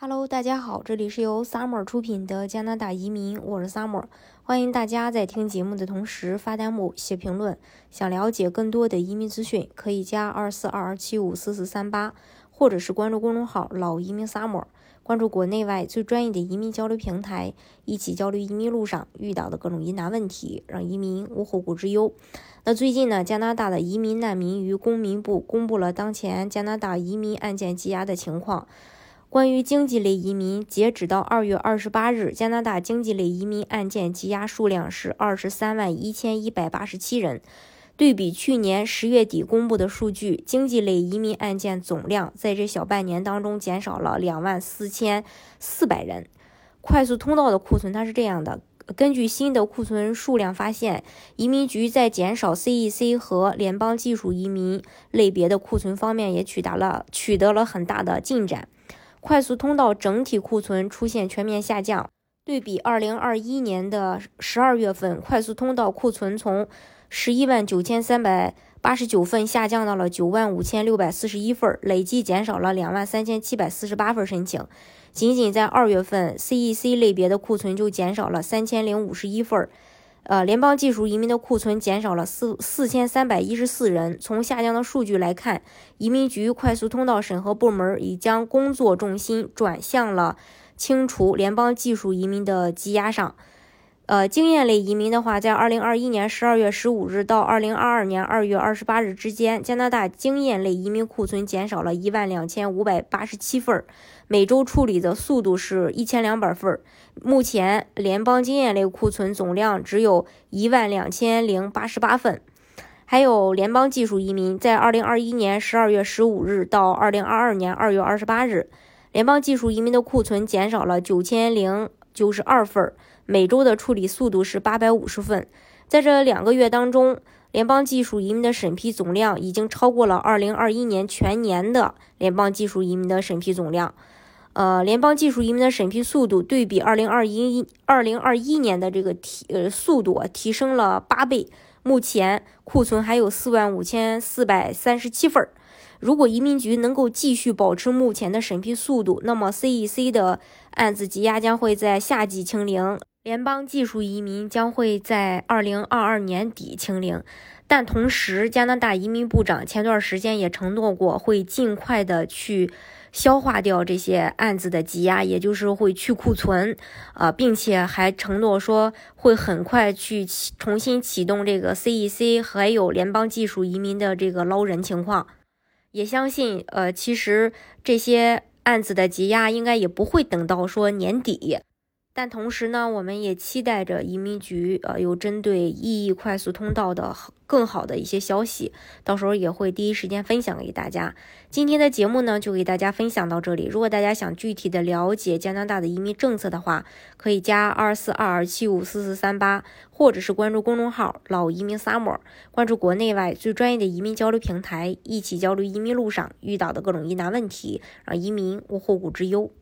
Hello，大家好，这里是由 Summer 出品的加拿大移民，我是 Summer，欢迎大家在听节目的同时发弹幕、写评论。想了解更多的移民资讯，可以加二四二二七五四四三八，或者是关注公众号“老移民 Summer”，关注国内外最专业的移民交流平台，一起交流移民路上遇到的各种疑难问题，让移民无后顾之忧。那最近呢，加拿大的移民难民与公民部公布了当前加拿大移民案件积压的情况。关于经济类移民，截止到二月二十八日，加拿大经济类移民案件积压数量是二十三万一千一百八十七人。对比去年十月底公布的数据，经济类移民案件总量在这小半年当中减少了两万四千四百人。快速通道的库存它是这样的：根据新的库存数量发现，移民局在减少 CEC 和联邦技术移民类别的库存方面也取得了取得了很大的进展。快速通道整体库存出现全面下降，对比二零二一年的十二月份，快速通道库存从十一万九千三百八十九份下降到了九万五千六百四十一份，累计减少了两万三千七百四十八份申请。仅仅在二月份，CEC 类别的库存就减少了三千零五十一份。呃，联邦技术移民的库存减少了四四千三百一十四人。从下降的数据来看，移民局快速通道审核部门已将工作重心转向了清除联邦技术移民的积压上。呃，经验类移民的话，在二零二一年十二月十五日到二零二二年二月二十八日之间，加拿大经验类移民库存减少了一万两千五百八十七份，每周处理的速度是一千两百份。目前联邦经验类库存总量只有一万两千零八十八份，还有联邦技术移民，在二零二一年十二月十五日到二零二二年二月二十八日，联邦技术移民的库存减少了九千零九十二份，每周的处理速度是八百五十份。在这两个月当中，联邦技术移民的审批总量已经超过了二零二一年全年的联邦技术移民的审批总量。呃，联邦技术移民的审批速度对比二零二一二零二一年的这个提呃速度提升了八倍。目前库存还有四万五千四百三十七份。如果移民局能够继续保持目前的审批速度，那么 CEC 的案子积压将会在夏季清零，联邦技术移民将会在二零二二年底清零。但同时，加拿大移民部长前段时间也承诺过，会尽快的去。消化掉这些案子的积压，也就是会去库存，啊，并且还承诺说会很快去重新启动这个 CEC 还有联邦技术移民的这个捞人情况。也相信，呃，其实这些案子的积压应该也不会等到说年底。但同时呢，我们也期待着移民局呃有针对 EE 快速通道的更好的一些消息，到时候也会第一时间分享给大家。今天的节目呢，就给大家分享到这里。如果大家想具体的了解加拿大的移民政策的话，可以加二四二二七五四四三八，或者是关注公众号老移民 summer，关注国内外最专业的移民交流平台，一起交流移民路上遇到的各种疑难问题，让移民无后顾之忧。